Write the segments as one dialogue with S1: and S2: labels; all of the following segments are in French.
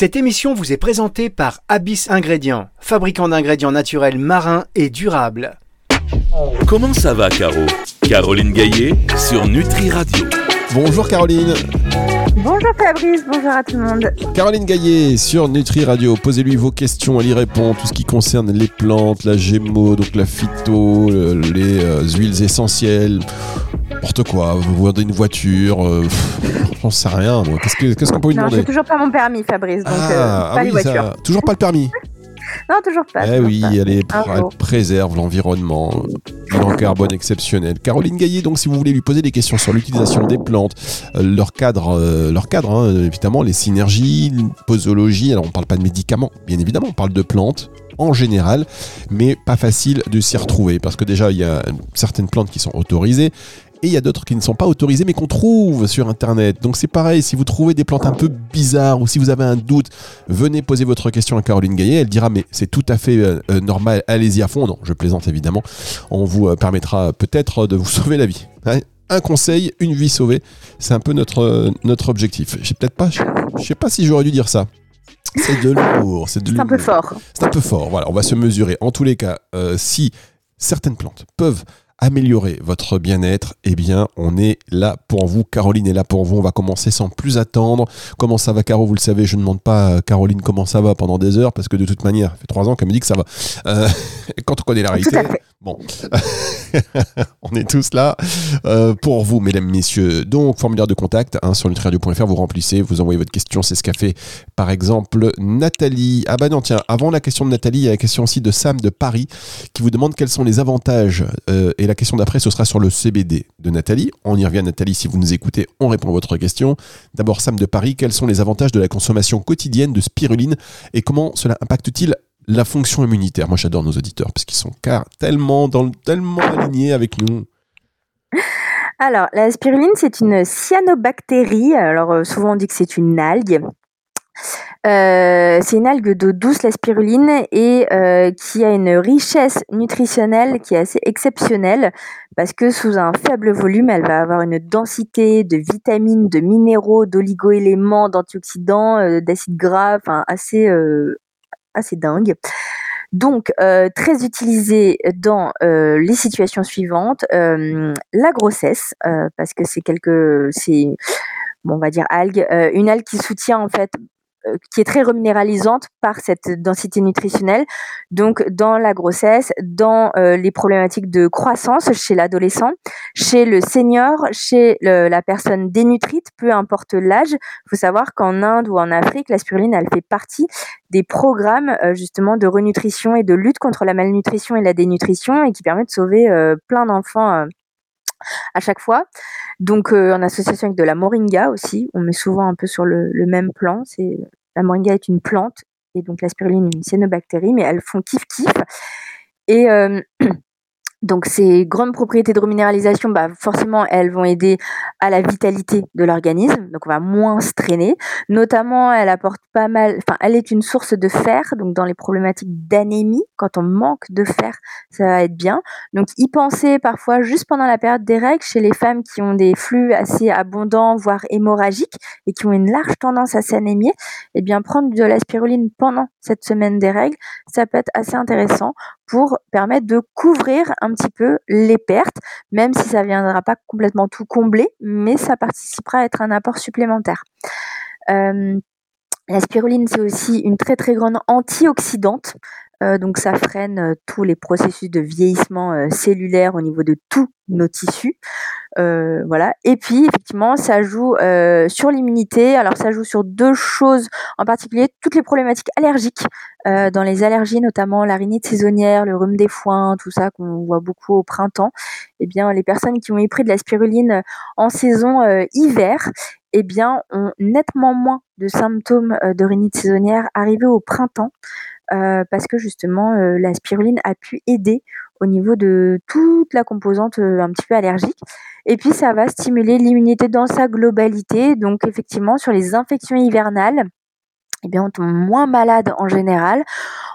S1: Cette émission vous est présentée par Abyss Ingrédients, fabricant d'ingrédients naturels marins et durables.
S2: Comment ça va, Caro Caroline Gaillet sur Nutri Radio.
S3: Bonjour Caroline.
S4: Bonjour Fabrice, bonjour à tout le monde.
S3: Caroline Gaillet sur Nutri Radio. Posez-lui vos questions, elle y répond. Tout ce qui concerne les plantes, la gémeaux, donc la phyto, les euh, huiles essentielles, n'importe quoi. Vous vendez une voiture, euh, j'en sais rien. Qu'est-ce qu'on peut lui
S4: non,
S3: demander
S4: j'ai toujours pas mon permis, Fabrice, donc
S3: ah,
S4: euh, pas
S3: ah oui, ça- toujours pas le permis.
S4: Non, toujours pas.
S3: Eh
S4: toujours
S3: oui,
S4: pas.
S3: elle, est- préserve l'environnement, bilan carbone exceptionnel. Caroline Gaillet, donc si vous voulez lui poser des questions sur l'utilisation des plantes, euh, leur cadre, euh, leur cadre hein, évidemment, les synergies, posologie, alors on parle pas de médicaments, bien évidemment, on parle de plantes en général, mais pas facile de s'y retrouver, parce que déjà, il y a certaines plantes qui sont autorisées, et il y a d'autres qui ne sont pas autorisées, mais qu'on trouve sur Internet. Donc c'est pareil, si vous trouvez des plantes un peu bizarres, ou si vous avez un doute, venez poser votre question à Caroline Gaillet. Elle dira mais c'est tout à fait euh, euh, normal, allez-y à fond. Non, je plaisante évidemment. On vous euh, permettra peut-être de vous sauver la vie. Ouais. Un conseil, une vie sauvée, c'est un peu notre notre objectif. J'ai peut-être pas, je je sais pas si j'aurais dû dire ça. C'est de lourd, c'est de
S4: C'est un peu fort.
S3: C'est un peu fort. Voilà, on va se mesurer. En tous les cas, euh, si certaines plantes peuvent améliorer votre bien-être, eh bien, on est là pour vous. Caroline est là pour vous. On va commencer sans plus attendre. Comment ça va, Caro? Vous le savez, je ne demande pas à Caroline comment ça va pendant des heures, parce que de toute manière, ça fait trois ans qu'elle me dit que ça va. Euh, quand on connaît la réalité. Bon, on est tous là euh, pour vous, mesdames, messieurs. Donc, formulaire de contact hein, sur nutriradio.fr, vous remplissez, vous envoyez votre question. C'est ce qu'a fait, par exemple, Nathalie. Ah bah non, tiens, avant la question de Nathalie, il y a la question aussi de Sam de Paris qui vous demande quels sont les avantages. euh, et la question d'après, ce sera sur le CBD de Nathalie. On y revient, Nathalie, si vous nous écoutez, on répond à votre question. D'abord, Sam de Paris, quels sont les avantages de la consommation quotidienne de spiruline et comment cela impacte-t-il la fonction immunitaire. Moi, j'adore nos auditeurs parce qu'ils sont tellement, dans, le- tellement alignés avec nous.
S4: Alors, la spiruline, c'est une cyanobactérie. Alors, euh, souvent, on dit que c'est une algue. Euh, c'est une algue d'eau douce, la spiruline, et euh, qui a une richesse nutritionnelle qui est assez exceptionnelle parce que sous un faible volume, elle va avoir une densité de vitamines, de minéraux, d'oligo-éléments, d'antioxydants, d'acides gras, enfin assez, assez dingue. Donc, euh, très utilisée dans euh, les situations suivantes, euh, la grossesse, parce que c'est quelque, c'est, bon, on va dire algue, une algue qui soutient en fait, qui est très reminéralisante par cette densité nutritionnelle. Donc, dans la grossesse, dans euh, les problématiques de croissance chez l'adolescent, chez le senior, chez la personne dénutrite, peu importe l'âge. Il faut savoir qu'en Inde ou en Afrique, la spiruline, elle fait partie des programmes euh, justement de renutrition et de lutte contre la malnutrition et la dénutrition et qui permet de sauver euh, plein d'enfants euh, à chaque fois. Donc euh, en association avec de la moringa aussi, on met souvent un peu sur le, même plan. C'est la moringa est une plante et donc la spiruline une cyanobactérie, mais elles font kiff kiff. Et euh, donc ces grandes propriétés de reminéralisation, bah forcément elles vont aider à la vitalité de l'organisme, donc on va moins se traîner. Notamment, elle apporte pas mal, enfin, elle est une source de fer, donc dans les problématiques d'anémie, quand on manque de fer, ça va être bien. Donc, y penser parfois juste pendant la période des règles chez les femmes qui ont des flux assez abondants, voire hémorragiques, et qui ont une large tendance à s'anémier, eh bien, prendre de la spiruline pendant cette semaine des règles, ça peut être assez intéressant pour permettre de couvrir un petit peu les pertes, même si ça viendra pas complètement tout combler, mais ça participera à être un apport supplémentaire. Euh, la spiruline, c'est aussi une très très grande antioxydante. Euh, donc ça freine euh, tous les processus de vieillissement euh, cellulaire au niveau de tous nos tissus. Voilà. Et puis effectivement, ça joue sur l'immunité. Alors ça joue sur deux choses en particulier, toutes les problématiques allergiques. Dans les allergies, notamment la rhinite saisonnière, le rhume des foins, tout ça qu'on voit beaucoup au printemps. Eh bien, les personnes qui ont eu pris de la spiruline en saison hiver, eh bien, ont nettement moins de symptômes de rhinite saisonnière arrivés au printemps euh, parce que justement euh, la spiruline a pu aider au niveau de toute la composante euh, un petit peu allergique. Et puis ça va stimuler l'immunité dans sa globalité. Donc effectivement sur les infections hivernales, eh bien on tombe moins malade en général.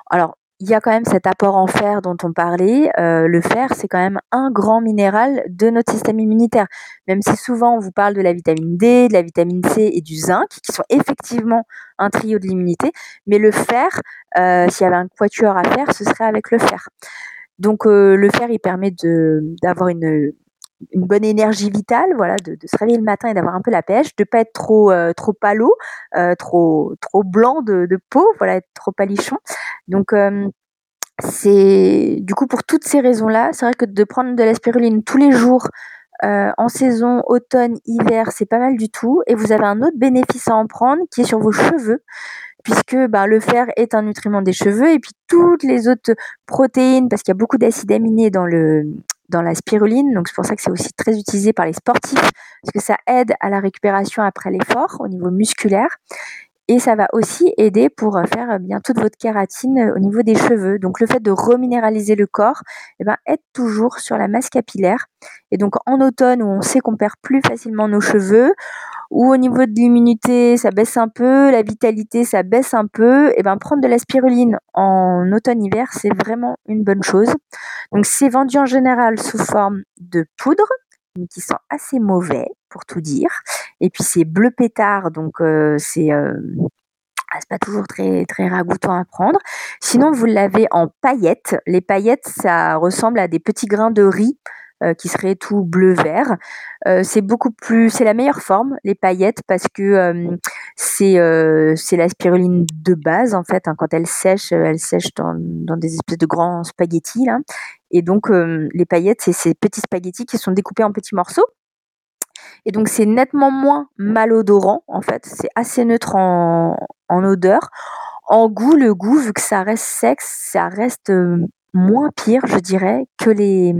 S4: Alors il y a quand même cet apport en fer dont on parlait. Euh, le fer, c'est quand même un grand minéral de notre système immunitaire. Même si souvent on vous parle de la vitamine D, de la vitamine C et du zinc, qui sont effectivement un trio de l'immunité, mais le fer, euh, s'il y avait un quatuor à faire, ce serait avec le fer. Donc euh, le fer, il permet d'avoir une, une bonne énergie vitale, voilà, de, se réveiller le matin et d'avoir un peu la pêche, de pas être trop euh, trop euh, trop trop blanc de, peau, voilà, trop palichon. Donc euh, c'est du coup pour toutes ces raisons-là, c'est vrai que de prendre de la spiruline tous les jours en saison automne, hiver, c'est pas mal du tout. Et vous avez un autre bénéfice à en prendre qui est sur vos cheveux puisque ben, le fer est un nutriment des cheveux et puis toutes les autres protéines, parce qu'il y a beaucoup d'acides aminés dans le, dans la spiruline. Donc c'est pour ça que c'est aussi très utilisé par les sportifs parce que ça aide à la récupération après l'effort au niveau musculaire. Et ça va aussi aider pour faire bien toute votre kératine au niveau des cheveux. Donc le fait de reminéraliser le corps eh ben, aide toujours sur la masse capillaire. Et donc en automne où on sait qu'on perd plus facilement nos cheveux, ou au niveau de l'immunité, ça baisse un peu, la vitalité, ça baisse un peu, et ben prendre de la spiruline en automne-hiver, c'est vraiment une bonne chose. Donc c'est vendu en général sous forme de poudre, qui sent assez mauvais pour tout dire. Et puis c'est bleu pétard, donc euh, c'est euh, ah, c'est pas toujours très très ragoûtant à prendre. Sinon vous l'avez en paillettes. Les paillettes, ça ressemble à des petits grains de riz euh, qui serait tout bleu-vert. Euh, c'est beaucoup plus, c'est la meilleure forme, les paillettes, parce que euh, c'est c'est la spiruline de base en fait. Hein. quand elle sèche, elle sèche dans, dans, des espèces de grands spaghettis là. Et donc les paillettes, c'est ces petits spaghettis qui sont découpés en petits morceaux. Et donc c'est nettement moins malodorant en fait. C'est assez neutre en, en odeur. En goût, le goût, vu que ça reste sexe, ça reste moins pire, je dirais, que les,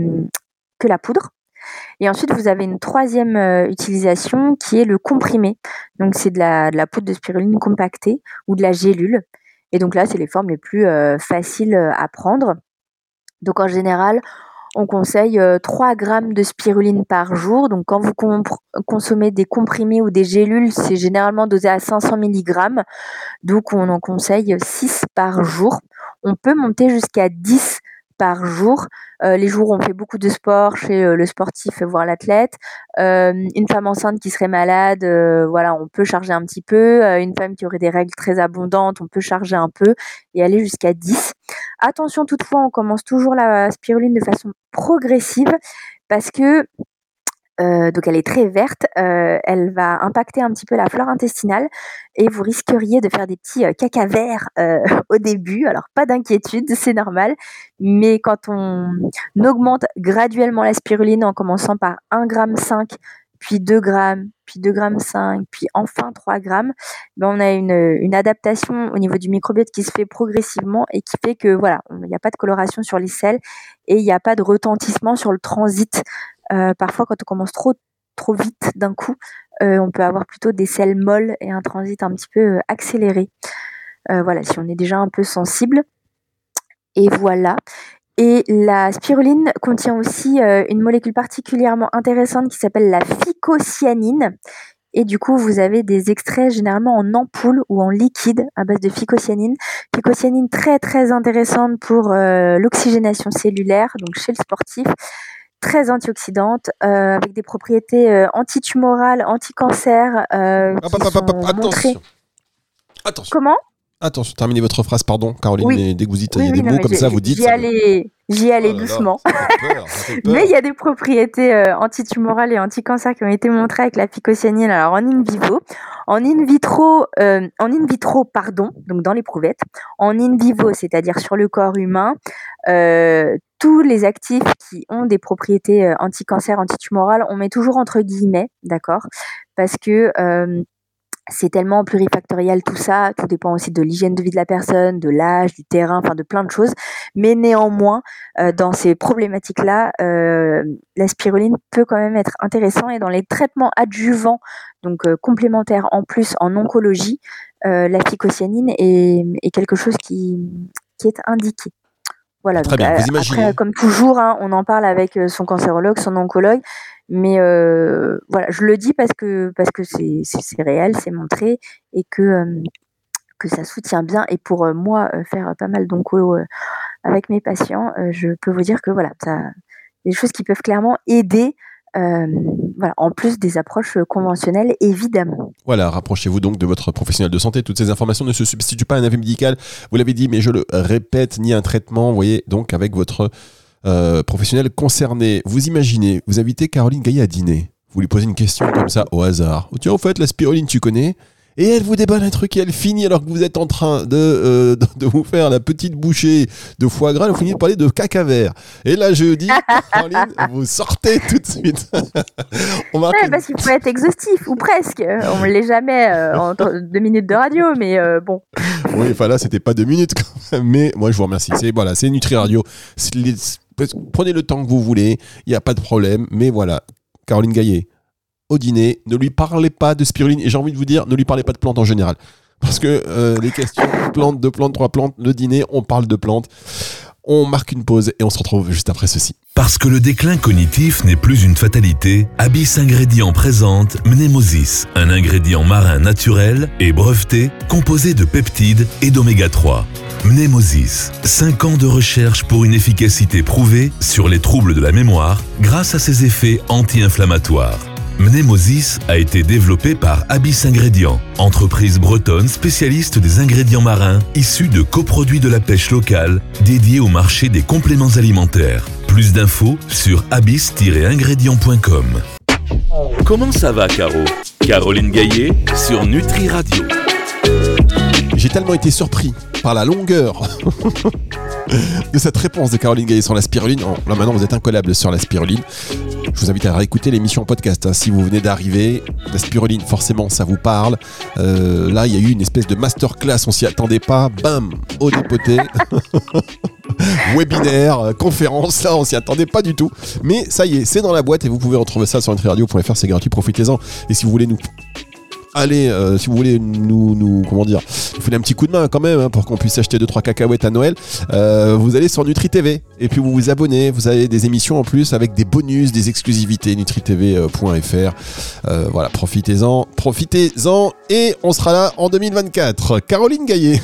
S4: que la poudre. Et ensuite, vous avez une troisième euh, utilisation qui est le comprimé. Donc, c'est de la, poudre de spiruline compactée ou de la gélule. Et donc là, c'est les formes les plus euh, faciles euh, à prendre. Donc, en général, on conseille 3 grammes de spiruline par jour. Donc, quand vous consommez des comprimés ou des gélules, c'est généralement dosé à 500 mg. Donc, on en conseille 6 par jour. On peut monter jusqu'à 10 par jour. Euh, les jours où on fait beaucoup de sport chez euh, le sportif, voire l'athlète. Euh, une femme enceinte qui serait malade, voilà, on peut charger un petit peu. une femme qui aurait des règles très abondantes, on peut charger un peu et aller jusqu'à 10. Attention toutefois, on commence toujours la spiruline de façon progressive parce que euh, donc elle est très verte, euh, elle va impacter un petit peu la flore intestinale et vous risqueriez de faire des petits euh, caca verts au début. Alors pas d'inquiétude, c'est normal, mais quand on augmente graduellement la spiruline en commençant par 1,5 g, puis 2 grammes, puis 2 grammes 5, puis enfin 3 grammes, ben on a une, adaptation au niveau du microbiote qui se fait progressivement et qui fait que voilà, il n'y a pas de coloration sur les selles et il n'y a pas de retentissement sur le transit euh, parfois, quand on commence trop trop vite d'un coup, euh, on peut avoir plutôt des selles molles et un transit un petit peu euh, accéléré. voilà, si on est déjà un peu sensible. Et voilà. Et la spiruline contient aussi une molécule particulièrement intéressante qui s'appelle la phycocyanine. Et du coup, vous avez des extraits généralement en ampoule ou en liquide à base de phycocyanine. Phycocyanine très très intéressante pour l'oxygénation cellulaire, donc chez le sportif très antioxydante, euh, avec des propriétés euh, antitumorales, anti-cancer. Euh,
S3: attention. Attention.
S4: Comment?
S3: Attention, terminez votre phrase, pardon, Caroline, mais dès que vous dites, il y a des mots comme ça, vous dites.
S4: J'y allais, j'y allais doucement. mais il y a des propriétés antitumorales et anti-cancer qui ont été montrées avec la phycocyanine, alors en in vivo, en in vitro, en in vitro, pardon, donc dans les prouvettes, en in vivo, c'est-à-dire sur le corps humain, tous les actifs qui ont des propriétés euh, anti-cancer, antitumorales, on met toujours entre guillemets, d'accord? Parce que euh, c'est tellement plurifactoriel tout ça, tout dépend aussi de l'hygiène de vie de la personne, de l'âge, du terrain, enfin de plein de choses. Mais néanmoins, euh, dans ces problématiques-là, la spiruline peut quand même être intéressant et dans les traitements adjuvants, donc complémentaires en plus en oncologie, la phycocyanine est, est quelque chose qui, qui est indiqué. Voilà,
S3: Très bien, vous imaginez.
S4: comme toujours, hein, on en parle avec euh, son cancérologue, son oncologue, mais euh, voilà, je le dis parce que parce que c'est réel, c'est montré et que euh, que ça soutient bien. Et pour moi, faire pas mal d'onco avec mes patients, je peux vous dire que voilà, ça, des choses qui peuvent clairement aider voilà, en plus des approches conventionnelles, évidemment.
S3: Voilà, rapprochez-vous donc de votre professionnel de santé. Toutes ces informations ne se substituent pas à un avis médical. Vous l'avez dit, mais je le répète, ni un traitement. Voyez, donc avec votre professionnel concerné. Vous imaginez, vous invitez Caroline Gaillet à dîner. Vous lui posez une question comme ça au hasard. Tiens, en fait, la spiruline, tu connais? Et elle vous déballe un truc et elle finit alors que vous êtes en train de, euh, de, vous faire la petite bouchée de foie gras, vous finissez de parler de caca vert. Et là, je dis, Caroline, vous sortez tout de suite.
S4: On ouais, parce qu'il faut être exhaustif, ou presque. On ne l'est jamais euh, en deux minutes de radio, mais euh, bon.
S3: Oui, enfin là, c'était pas deux minutes quand même, mais moi, je vous remercie. C'est voilà, c'est Nutri Radio. Prenez le temps que vous voulez, il n'y a pas de problème, mais voilà. Caroline Gaillet, au dîner, ne lui parlez pas de spiruline. Et j'ai envie de vous dire, ne lui parlez pas de plantes en général. Parce que euh, les questions plantes, deux plantes, trois plantes, le dîner, on parle de plantes. On marque une pause et on se retrouve juste après ceci.
S2: Parce que le déclin cognitif n'est plus une fatalité, Abyss Ingrédients présente Mnemosis, un ingrédient marin naturel et breveté composé de peptides et d'oméga 3. Mnemosis, 5 ans de recherche pour une efficacité prouvée sur les troubles de la mémoire grâce à ses effets anti-inflammatoires. Mnemosis a été développé par Abyss Ingrédients, entreprise bretonne spécialiste des ingrédients marins issus de coproduits de la pêche locale dédiés au marché des compléments alimentaires. Plus d'infos sur abyss-ingrédients.com. Comment ça va, Caro? Caroline Gaillet sur Nutri Radio.
S3: J'ai tellement été surpris par la longueur de cette réponse de Caroline Gaillet sur la spiruline. là maintenant vous êtes incollable sur la spiruline. Je vous invite à réécouter l'émission podcast. Hein. Si vous venez d'arriver, la spiruline, forcément, ça vous parle. Euh, là, il y a eu une espèce de masterclass, on s'y attendait pas. Bam, au dépoté. Webinaire, euh, conférence, là, on s'y attendait pas du tout. Mais ça y est, c'est dans la boîte et vous pouvez retrouver ça sur nutriradio.fr, c'est gratuit, profitez-en. Et si vous voulez nous allez, euh, si vous voulez nous, nous, comment dire, vous filer un petit coup de main quand même hein, pour qu'on puisse acheter 2-3 cacahuètes à Noël, euh, vous allez sur Nutri TV et puis vous vous abonnez. Vous avez des émissions en plus avec des bonus, des exclusivités, nutritv.fr. Euh, voilà, profitez-en, profitez-en et on sera là en 2024. Caroline Gaillet.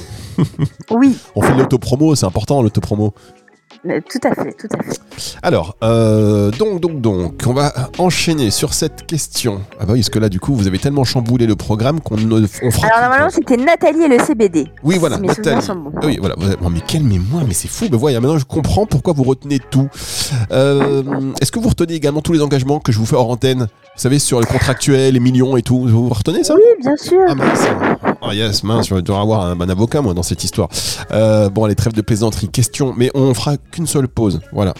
S4: Oui.
S3: on fait l'autopromo, c'est important l'autopromo.
S4: Tout à fait, tout à fait.
S3: Alors, euh, donc, donc, donc, on va enchaîner sur cette question. Ah bah oui, parce que là, du coup, vous avez tellement chamboulé le programme qu'on on
S4: fera. Alors normalement, c'était Nathalie et le CBD.
S3: Oui, voilà, Nathalie. Oui, voilà. mais quel mémoire, mais c'est fou. Mais voilà, maintenant, je comprends pourquoi vous retenez tout. Euh, est-ce que vous retenez également tous les engagements que je vous fais hors antenne? Vous savez, sur le contractuel, les millions et tout. Vous retenez ça?
S4: Oui, bien sûr.
S3: Ah mince. Oh yes, mince, je dois avoir un, avocat, moi, dans cette histoire. Euh, bon, allez, trêve de plaisanterie. Question, mais on fera qu'une seule pause. Voilà.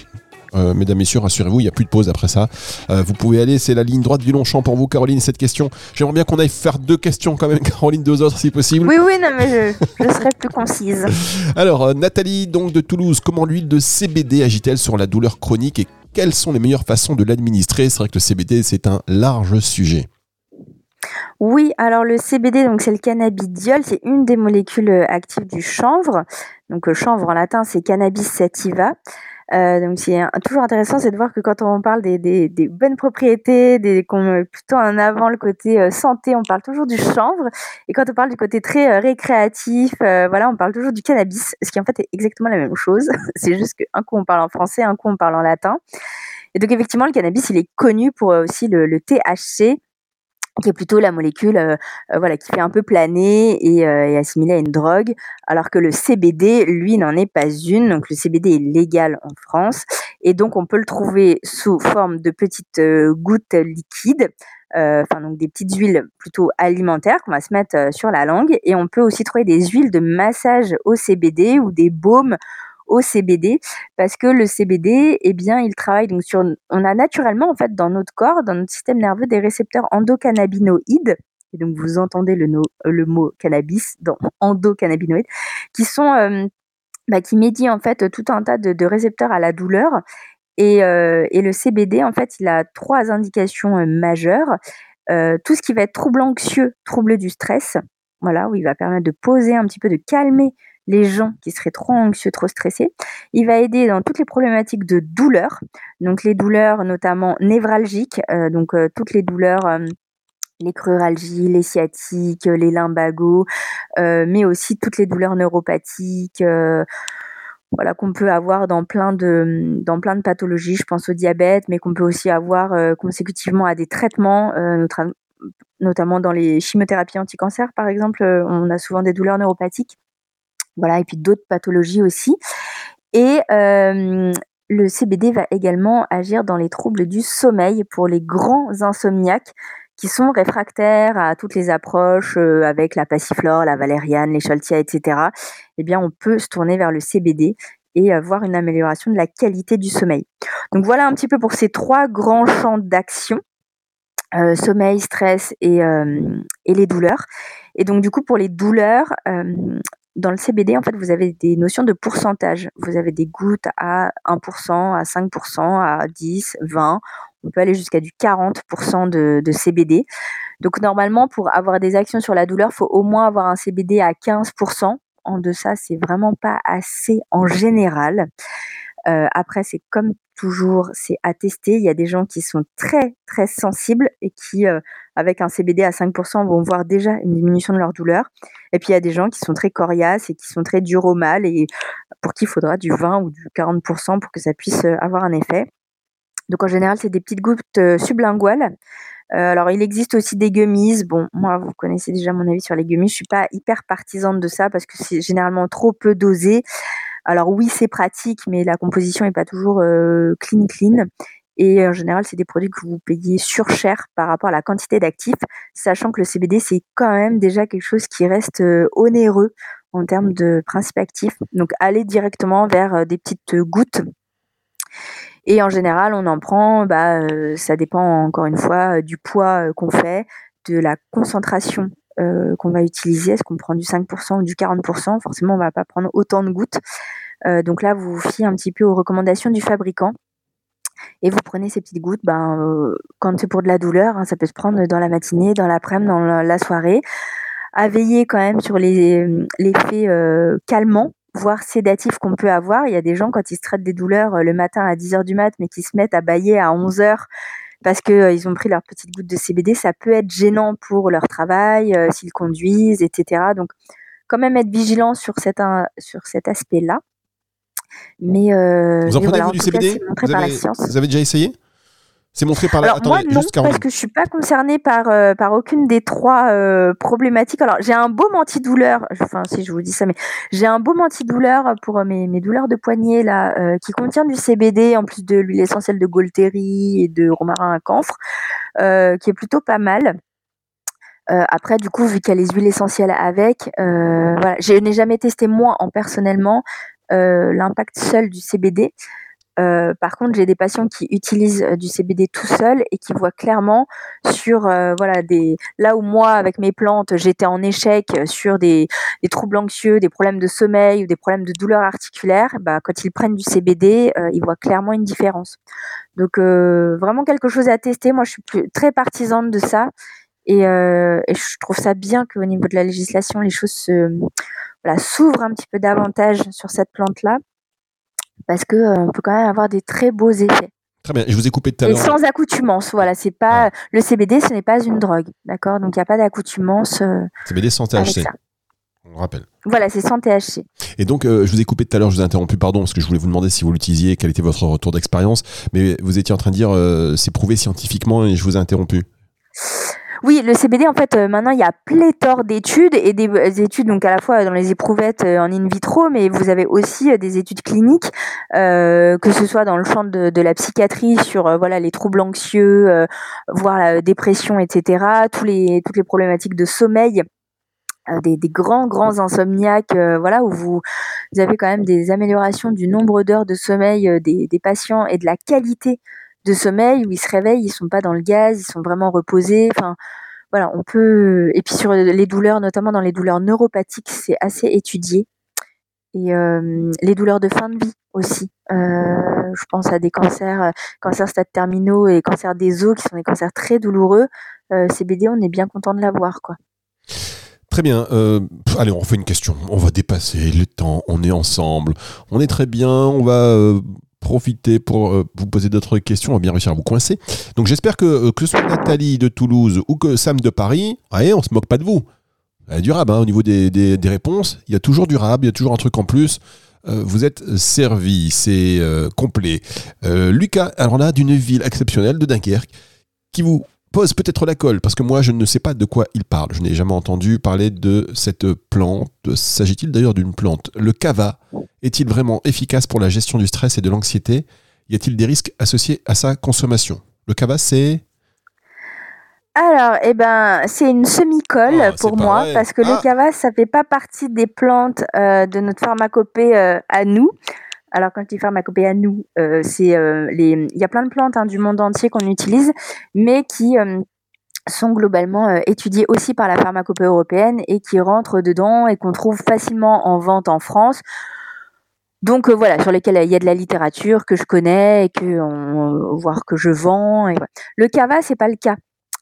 S3: Euh, mesdames, messieurs, rassurez-vous, il n'y a plus de pause après ça. Euh, vous pouvez aller, c'est la ligne droite du Longchamp pour vous, Caroline, cette question. J'aimerais bien qu'on aille faire deux questions quand même, Caroline, deux autres si possible.
S4: Oui, oui, non, mais je, serai plus concise.
S3: Alors, euh, Nathalie, donc de Toulouse, comment l'huile de CBD agit-elle sur la douleur chronique et quelles sont les meilleures façons de l'administrer? C'est vrai que le CBD, c'est un large sujet.
S4: Oui, alors le CBD, donc c'est le cannabidiol, c'est une des molécules actives du chanvre. Donc chanvre en latin, c'est cannabis sativa. Euh, donc c'est toujours intéressant, c'est de voir que quand on parle des, bonnes propriétés, des, qu'on met plutôt en avant le côté euh, santé, on parle toujours du chanvre, et quand on parle du côté très euh, récréatif, euh, voilà, on parle toujours du cannabis, ce qui en fait est exactement la même chose. c'est juste qu'un coup on parle en français, un coup on parle en latin. Et donc effectivement, le cannabis, il est connu pour aussi le, le THC, qui est plutôt la molécule euh, euh, voilà qui fait un peu planer et, euh, à une drogue alors que le CBD lui n'en est pas une. Donc le CBD est légal en France. Et donc on peut le trouver sous forme de petites gouttes liquides enfin donc des petites huiles plutôt alimentaires qu'on va se mettre sur la langue. Et on peut aussi trouver des huiles de massage au CBD ou des baumes au CBD parce que le CBD, eh bien, il travaille donc sur, on a naturellement en fait dans notre corps, dans notre système nerveux, des récepteurs endocannabinoïdes. Et donc vous entendez le, le mot cannabis dans endocannabinoïdes, qui sont euh, bah, qui médient en fait tout un tas de, récepteurs à la douleur. Et, euh, et, le CBD, en fait, il a trois indications euh, majeures. tout ce qui va être trouble anxieux, trouble du stress, voilà, où il va permettre de poser un petit peu, de calmer les gens qui seraient trop anxieux, trop stressés. Il va aider dans toutes les problématiques de douleur, donc les douleurs notamment névralgiques, euh, donc euh, toutes les douleurs euh, les cruralgies, les sciatiques, les lumbagos, mais aussi toutes les douleurs neuropathiques. voilà, qu'on peut avoir dans plein, de, dans plein de pathologies. Je pense au diabète, mais qu'on peut aussi avoir consécutivement à des traitements, notamment dans les chimiothérapies anti-cancer, par exemple. on a souvent des douleurs neuropathiques. Voilà, et puis d'autres pathologies aussi. Et le CBD va également agir dans les troubles du sommeil pour les grands insomniaques qui sont réfractaires à toutes les approches euh, avec la passiflore, la valériane, les choltia, etc. Eh bien, on peut se tourner vers le CBD et avoir une amélioration de la qualité du sommeil. Donc voilà un petit peu pour ces trois grands champs d'action. Euh, sommeil, stress euh, et, les douleurs. Et donc du coup pour les douleurs, dans le CBD, en fait, vous avez des notions de pourcentage. Vous avez des gouttes à 1%, à 5%, à 10, 20. On peut aller jusqu'à du 40% de, CBD. Donc normalement, pour avoir des actions sur la douleur, il faut au moins avoir un CBD à 15%. En deçà, c'est vraiment pas assez en général. Euh, après, c'est comme toujours, c'est à tester. Il y a des gens qui sont très très sensibles et qui, euh, avec un CBD à 5%, vont voir déjà une diminution de leur douleur. Et puis il y a des gens qui sont très coriaces et qui sont très durs au mal et pour qui il faudra du 20 ou du 40% pour que ça puisse euh, avoir un effet. Donc en général, c'est des petites gouttes sublinguales. alors, il existe aussi des gummies. Bon, moi, vous connaissez déjà mon avis sur les gummies. Je suis pas hyper partisane de ça parce que c'est généralement trop peu dosé. Alors oui, c'est pratique, mais la composition n'est pas toujours euh, clean clean. Et en général, c'est des produits que vous payez sur cher par rapport à la quantité d'actifs, sachant que le CBD, c'est quand même déjà quelque chose qui reste euh, onéreux en termes de principe actif. Donc, allez directement vers euh, des petites gouttes. Et en général, on en prend, bah, ça dépend encore une fois du poids qu'on fait, de la concentration euh, qu'on va utiliser. Est-ce qu'on prend du 5% ou du 40% Forcément, on va pas prendre autant de gouttes. Euh, donc là, vous vous fiez un petit peu aux recommandations du fabricant. Et vous prenez ces petites gouttes, ben, euh, quand c'est pour de la douleur, hein, ça peut se prendre dans la matinée, dans l'après-midi, dans la, soirée. À veiller quand même sur les l'effet calmant, voire sédatif qu'on peut avoir. Il y a des gens, quand ils se traitent des douleurs le matin à 10h du mat, mais qui se mettent à bailler à 11h parce qu'ils euh, ils ont pris leur petite goutte de CBD, ça peut être gênant pour leur travail, euh, s'ils conduisent, etc. Donc, quand même être vigilant sur cet, sur cet aspect-là. Mais,
S3: euh, vous en prenez vous du CBD vous avez déjà essayé? C'est montré par la.
S4: Alors, moi, non, parce que je suis pas concernée par, euh, par aucune des trois euh, problématiques. Alors, j'ai un baume antidouleur, enfin, si je vous dis ça, mais j'ai un baume antidouleur pour euh, mes, mes douleurs de poignet, là, qui contient du CBD, en plus de l'huile essentielle de Golteri et de romarin à camphre, qui est plutôt pas mal. après, du coup, vu qu'il y a les huiles essentielles avec, voilà, je n'ai jamais testé moi en personnellement l'impact seul du CBD. Euh, par contre, j'ai des patients qui utilisent euh, du CBD tout seul et qui voient clairement sur euh, voilà des là où moi avec mes plantes j'étais en échec sur des, troubles anxieux, des problèmes de sommeil ou des problèmes de douleurs articulaires, bah, quand ils prennent du CBD, ils voient clairement une différence. Donc vraiment quelque chose à tester. Moi, je suis très partisane de ça et, et, je trouve ça bien qu'au niveau de la législation, les choses se, voilà, s'ouvrent un petit peu davantage sur cette plante là parce que euh, on peut quand même avoir des très beaux effets.
S3: Très bien, je vous ai coupé tout à l'heure.
S4: Et sans accoutumance, voilà, c'est pas le CBD, ce n'est pas une drogue, d'accord? Donc il n'y a pas d'accoutumance. Euh,
S3: CBD sans THC. On rappelle.
S4: Voilà, c'est sans THC.
S3: Et donc, euh, je vous ai coupé tout à l'heure, je vous ai interrompu, pardon, parce que je voulais vous demander si vous l'utilisiez, quel était votre retour d'expérience, mais vous étiez en train de dire c'est prouvé scientifiquement et je vous ai interrompu.
S4: Oui, le CBD, en fait, euh, maintenant, il y a pléthore d'études et des, euh, études, donc à la fois dans les éprouvettes euh, en in vitro, mais vous avez aussi des études cliniques, que ce soit dans le champ de, la psychiatrie sur voilà les troubles anxieux, voire la dépression, etc. Tous les toutes les problématiques de sommeil. Des, grands grands insomniaques voilà où vous, avez quand même des améliorations du nombre d'heures de sommeil des, patients et de la qualité de sommeil où ils se réveillent, ils sont pas dans le gaz, ils sont vraiment reposés. Enfin, voilà, on peut. Et puis sur les douleurs, notamment dans les douleurs neuropathiques, c'est assez étudié. Et euh, les douleurs de fin de vie aussi. Euh, je pense à des cancers, euh, cancers stade terminaux et cancers des os qui sont des cancers très douloureux. CBD, on est bien content de l'avoir, quoi.
S3: Très bien. allez, on refait une question. On va dépasser le temps. On est ensemble. On est très bien. On va profiter pour euh, vous poser d'autres questions, on va bien réussir à vous coincer. Donc j'espère que, euh, que ce soit Nathalie de Toulouse ou que Sam de Paris, allez, on se moque pas de vous. Est durable hein, au niveau des, réponses. Il y a toujours durable, il y a toujours un truc en plus. euh, vous êtes servi, c'est complet. Lucas, alors là, d'une ville exceptionnelle de Dunkerque, qui vous pose peut-être la colle, parce que moi, je ne sais pas de quoi il parle. Je n'ai jamais entendu parler de cette plante. S'agit-il d'ailleurs d'une plante? Le cava est-il vraiment efficace pour la gestion du stress et de l'anxiété? Y a-t-il des risques associés à sa consommation? Le cava, c'est
S4: Alors, eh ben, c'est une semi-colle
S3: Ah,
S4: pour moi,
S3: vrai.
S4: parce que
S3: Ah.
S4: le cava, ça fait pas partie des plantes euh, de notre pharmacopée euh, à nous. Alors, quand je dis pharmacopée à nous, euh, c'est euh, les. Il y a plein de plantes hein, du monde entier qu'on utilise, mais qui euh, sont globalement étudiées aussi par la pharmacopée européenne et qui rentrent dedans et qu'on trouve facilement en vente en France. Donc voilà, sur lesquels il y a de la littérature que je connais et que voire que je vends. Le cava, c'est pas le cas.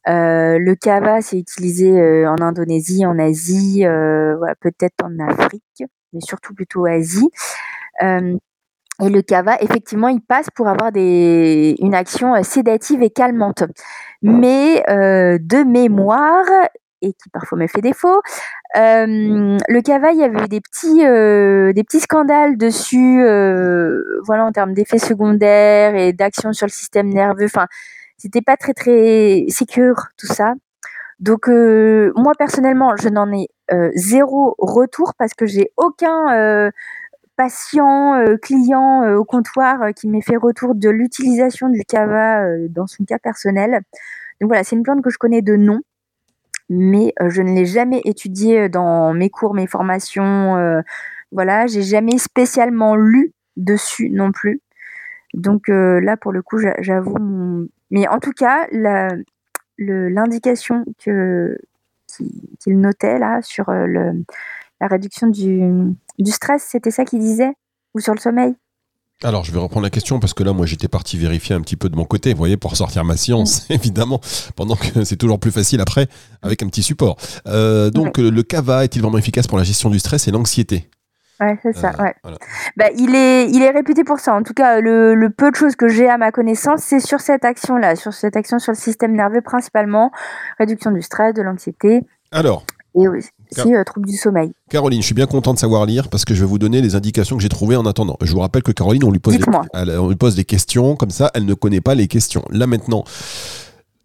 S4: Le kava, c'est utilisé en Indonésie, en Asie, peut-être en Afrique, mais surtout plutôt Asie. Et le kava, effectivement, il passe pour avoir des, une action euh, sédative et calmante. Mais euh, de mémoire, et qui parfois me fait défaut, euh, le kava, il y avait eu des petits, euh, des petits scandales dessus, euh, voilà, en termes d'effets secondaires et d'action sur le système nerveux. Enfin, c'était pas très très sécure tout ça. Donc euh, moi personnellement, je n'en ai euh, zéro retour parce que j'ai aucun euh, patient, euh, client euh, au comptoir euh, qui m'ait fait retour de l'utilisation du cava dans son cas personnel. Donc voilà, c'est une plante que je connais de nom, mais je ne l'ai jamais étudiée dans mes cours, mes formations. voilà, j'ai jamais spécialement lu dessus non plus. Donc là, pour le coup, j'a- j'avoue mon, mais en tout cas, l'indication qu'il notait là sur la réduction du, du stress, c'était ça qu'il disait Ou sur le sommeil?
S3: Alors, je vais reprendre la question parce que là, moi, j'étais parti vérifier un petit peu de mon côté, vous voyez, pour sortir ma science, évidemment, pendant que c'est toujours plus facile après avec un petit support. Euh, donc, le cava est-il vraiment efficace pour la gestion du stress et l'anxiété?
S4: Ouais, c'est ça,
S3: Euh,
S4: ouais.
S3: voilà.
S4: Bah, il, est, il est réputé pour ça. En tout cas, le, le peu de choses que j'ai à ma connaissance, c'est sur cette action-là, sur cette action sur le système nerveux principalement, réduction du stress, de l'anxiété
S3: Alors,
S4: et aussi euh, troubles du sommeil.
S3: Caroline, je suis bien content de savoir lire parce que je vais vous donner les indications que j'ai trouvées en attendant. Je vous rappelle que Caroline, on lui pose, des, elle- on lui pose des questions, comme ça, elle ne connaît pas les questions. Là maintenant,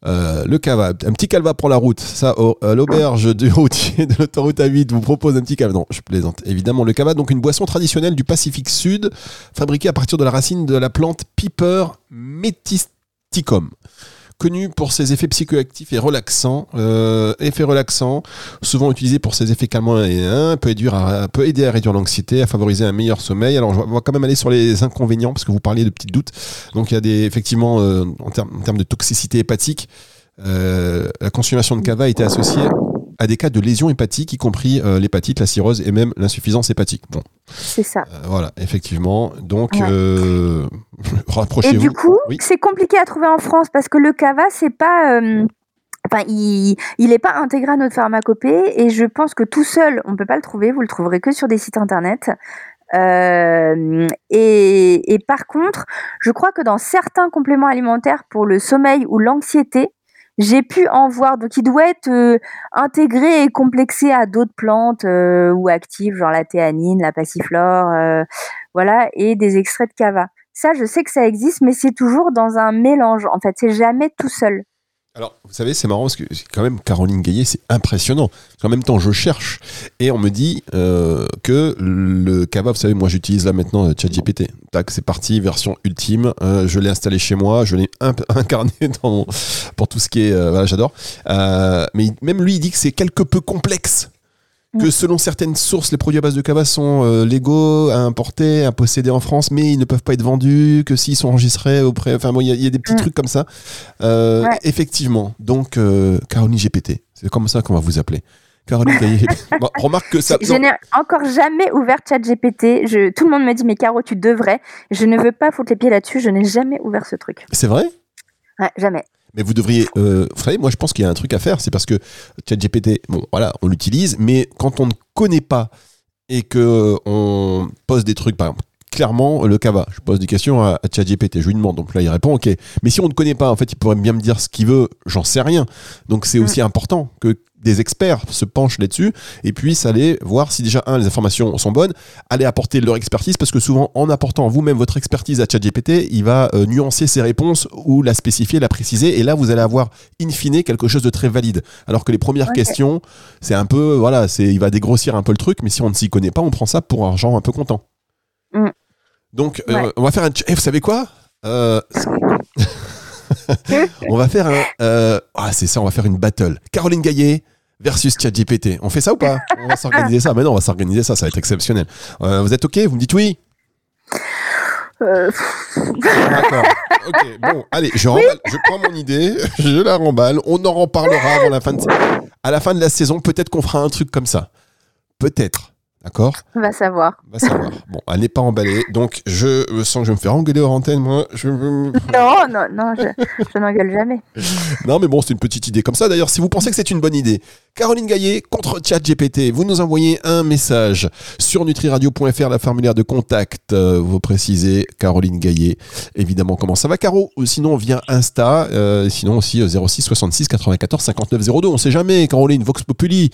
S3: euh, le cava, un petit calva pour la route. Ça, euh, l'auberge du routier de l'autoroute A8 vous propose un petit cava. Non, je plaisante. Évidemment, le cava, donc une boisson traditionnelle du Pacifique Sud, fabriquée à partir de la racine de la plante Piper metisticum. Connu pour ses effets psychoactifs et relaxants, euh, effets relaxants, souvent utilisé pour ses effets calmants et hein, peut, aider à, réduire l'anxiété, à favoriser un meilleur sommeil. Alors, on va quand même aller sur les inconvénients parce que vous parliez de petits doutes. Donc, il y a des effectivement euh, en, termes, de toxicité hépatique, euh, la consommation de cava été associée à des cas de lésions hépatiques, y compris euh, l'hépatite, la cirrhose et même l'insuffisance hépatique. Bon,
S4: C'est ça.
S3: euh, voilà, effectivement. Donc,
S4: Ouais.
S3: euh,
S4: Et
S3: rapprochez-vous.
S4: du coup,
S3: Oui.
S4: c'est compliqué à trouver en France parce que le cava, c'est pas. Enfin, il n'est pas intégré à notre pharmacopée et je pense que tout seul, on peut pas le trouver. Vous le trouverez que sur des sites internet. Euh, et, et par contre, je crois que dans certains compléments alimentaires pour le sommeil ou l'anxiété, j'ai pu en voir. Donc, il doit être euh, intégré et complexé à d'autres plantes euh, ou actives, genre la théanine, la passiflore, euh, voilà, et des extraits de cava. Ça, je sais que ça existe, mais c'est toujours dans un mélange. En fait, c'est jamais tout seul.
S3: Alors, vous savez, c'est marrant parce que quand même Caroline Gaillet, c'est impressionnant. Qu'en même temps, je cherche et on me dit euh, que le cava, vous savez, moi j'utilise là maintenant euh, ChatGPT. Tac, c'est parti, version ultime. Euh, je l'ai installé chez moi, je l'ai incarné dans mon- pour tout ce qui est. euh, voilà, j'adore. Mais même lui, il dit que c'est quelque peu complexe. Que
S4: Mm.
S3: selon certaines sources, les produits à base de cava sont euh, légaux à importer, à posséder en France, mais ils ne peuvent pas être vendus que s'ils sont enregistrés auprès. Enfin, bon, il y, a- il y a des petits
S4: Mm.
S3: trucs comme ça. Euh,
S4: Ouais.
S3: Effectivement. Donc, euh, Caroline GPT. C'est comme ça qu'on va vous appeler. Caroline. Bon, remarque que ça.
S4: Je n'ai encore jamais ouvert ChatGPT. Je... Tout le monde me dit, mais Caro, tu devrais. Je ne veux pas foutre les pieds là-dessus. Je n'ai jamais ouvert ce truc.
S3: c'est vrai?
S4: Ouais, jamais.
S3: Mais vous devriez. euh, vous moi, je pense qu'il y a un truc à faire. C'est parce que ChatGPT, bon, voilà, on l'utilise, mais quand on ne connaît pas et que on pose des trucs, par exemple, clairement le cava. Je pose des questions à, à ChatGPT, je lui demande. Donc là, il répond OK. Mais si on ne connaît pas, en fait, il pourrait bien me dire ce qu'il veut. J'en sais rien. Donc c'est aussi important que des experts se penchent là-dessus et puissent aller voir si déjà, un, les informations sont bonnes, aller apporter leur expertise, parce que souvent, en apportant vous-même votre expertise à ChatGPT, il va euh, nuancer ses réponses ou la spécifier, la préciser, et là, vous allez avoir, in fine, quelque chose de très valide. Alors que les premières questions, c'est un peu, voilà, c'est, il va dégrossir un peu le truc, mais si on ne s'y connaît pas, on prend ça pour genre un peu content.
S4: Mm.
S3: Donc, euh, on va faire un... ch- Eh, vous savez quoi Euh, On va faire un... euh, Ah, c'est ça, on va faire une battle. Caroline Gaillet versus ChatGPT. On fait ça ou pas? On va s'organiser ça. Mais non, on va s'organiser ça, ça va être exceptionnel. Vous êtes OK? Vous me dites oui? D'accord. Ok, bon, allez, je, remballe- je prends mon idée, je la remballe, on en reparlera avant la fin de, à la fin de la saison. Peut-être qu'on fera un truc comme ça. Peut-être. D'accord
S4: on va savoir.
S3: Va savoir. Bon, elle n'est pas emballée, donc je sens que je vais me faire engueuler hors antenne, moi. Je...
S4: Non, non, non, je, je n'engueule jamais.
S3: Non, mais bon, c'est une petite idée comme ça. D'ailleurs, si vous pensez que c'est une bonne idée, Caroline Gaillet contre ChatGPT, vous nous envoyez un message sur nutriradio.fr, la formulaire de contact. Euh, vous précisez Caroline Gaillet, évidemment, comment ça va, Caro? Ou sinon, via Insta, euh, sinon aussi euh, 06 66 94 59 02. On sait jamais, Caroline, Vox Populi.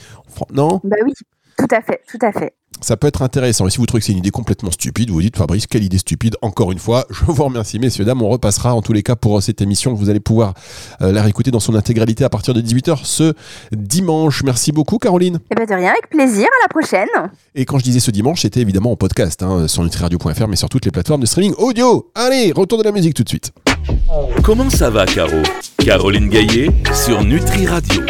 S3: Non?
S4: Bah oui, tout à fait, tout à fait.
S3: Ça peut être intéressant. Et si vous trouvez que c'est une idée complètement stupide, vous vous dites, Fabrice, quelle idée stupide. Encore une fois, je vous remercie, messieurs, dames. On repassera en tous les cas pour euh, cette émission. Vous allez pouvoir euh, la réécouter dans son intégralité à partir de 18h ce dimanche. Merci beaucoup, Caroline.
S4: Et bah de rien, avec plaisir, à la prochaine.
S3: Et quand je disais ce dimanche, c'était évidemment en podcast hein, sur nutriradio.fr, mais sur toutes les plateformes de streaming audio. Allez, retour de la musique tout de suite.
S2: Comment ça va, Caro? Caroline Gaillet sur Nutri Radio.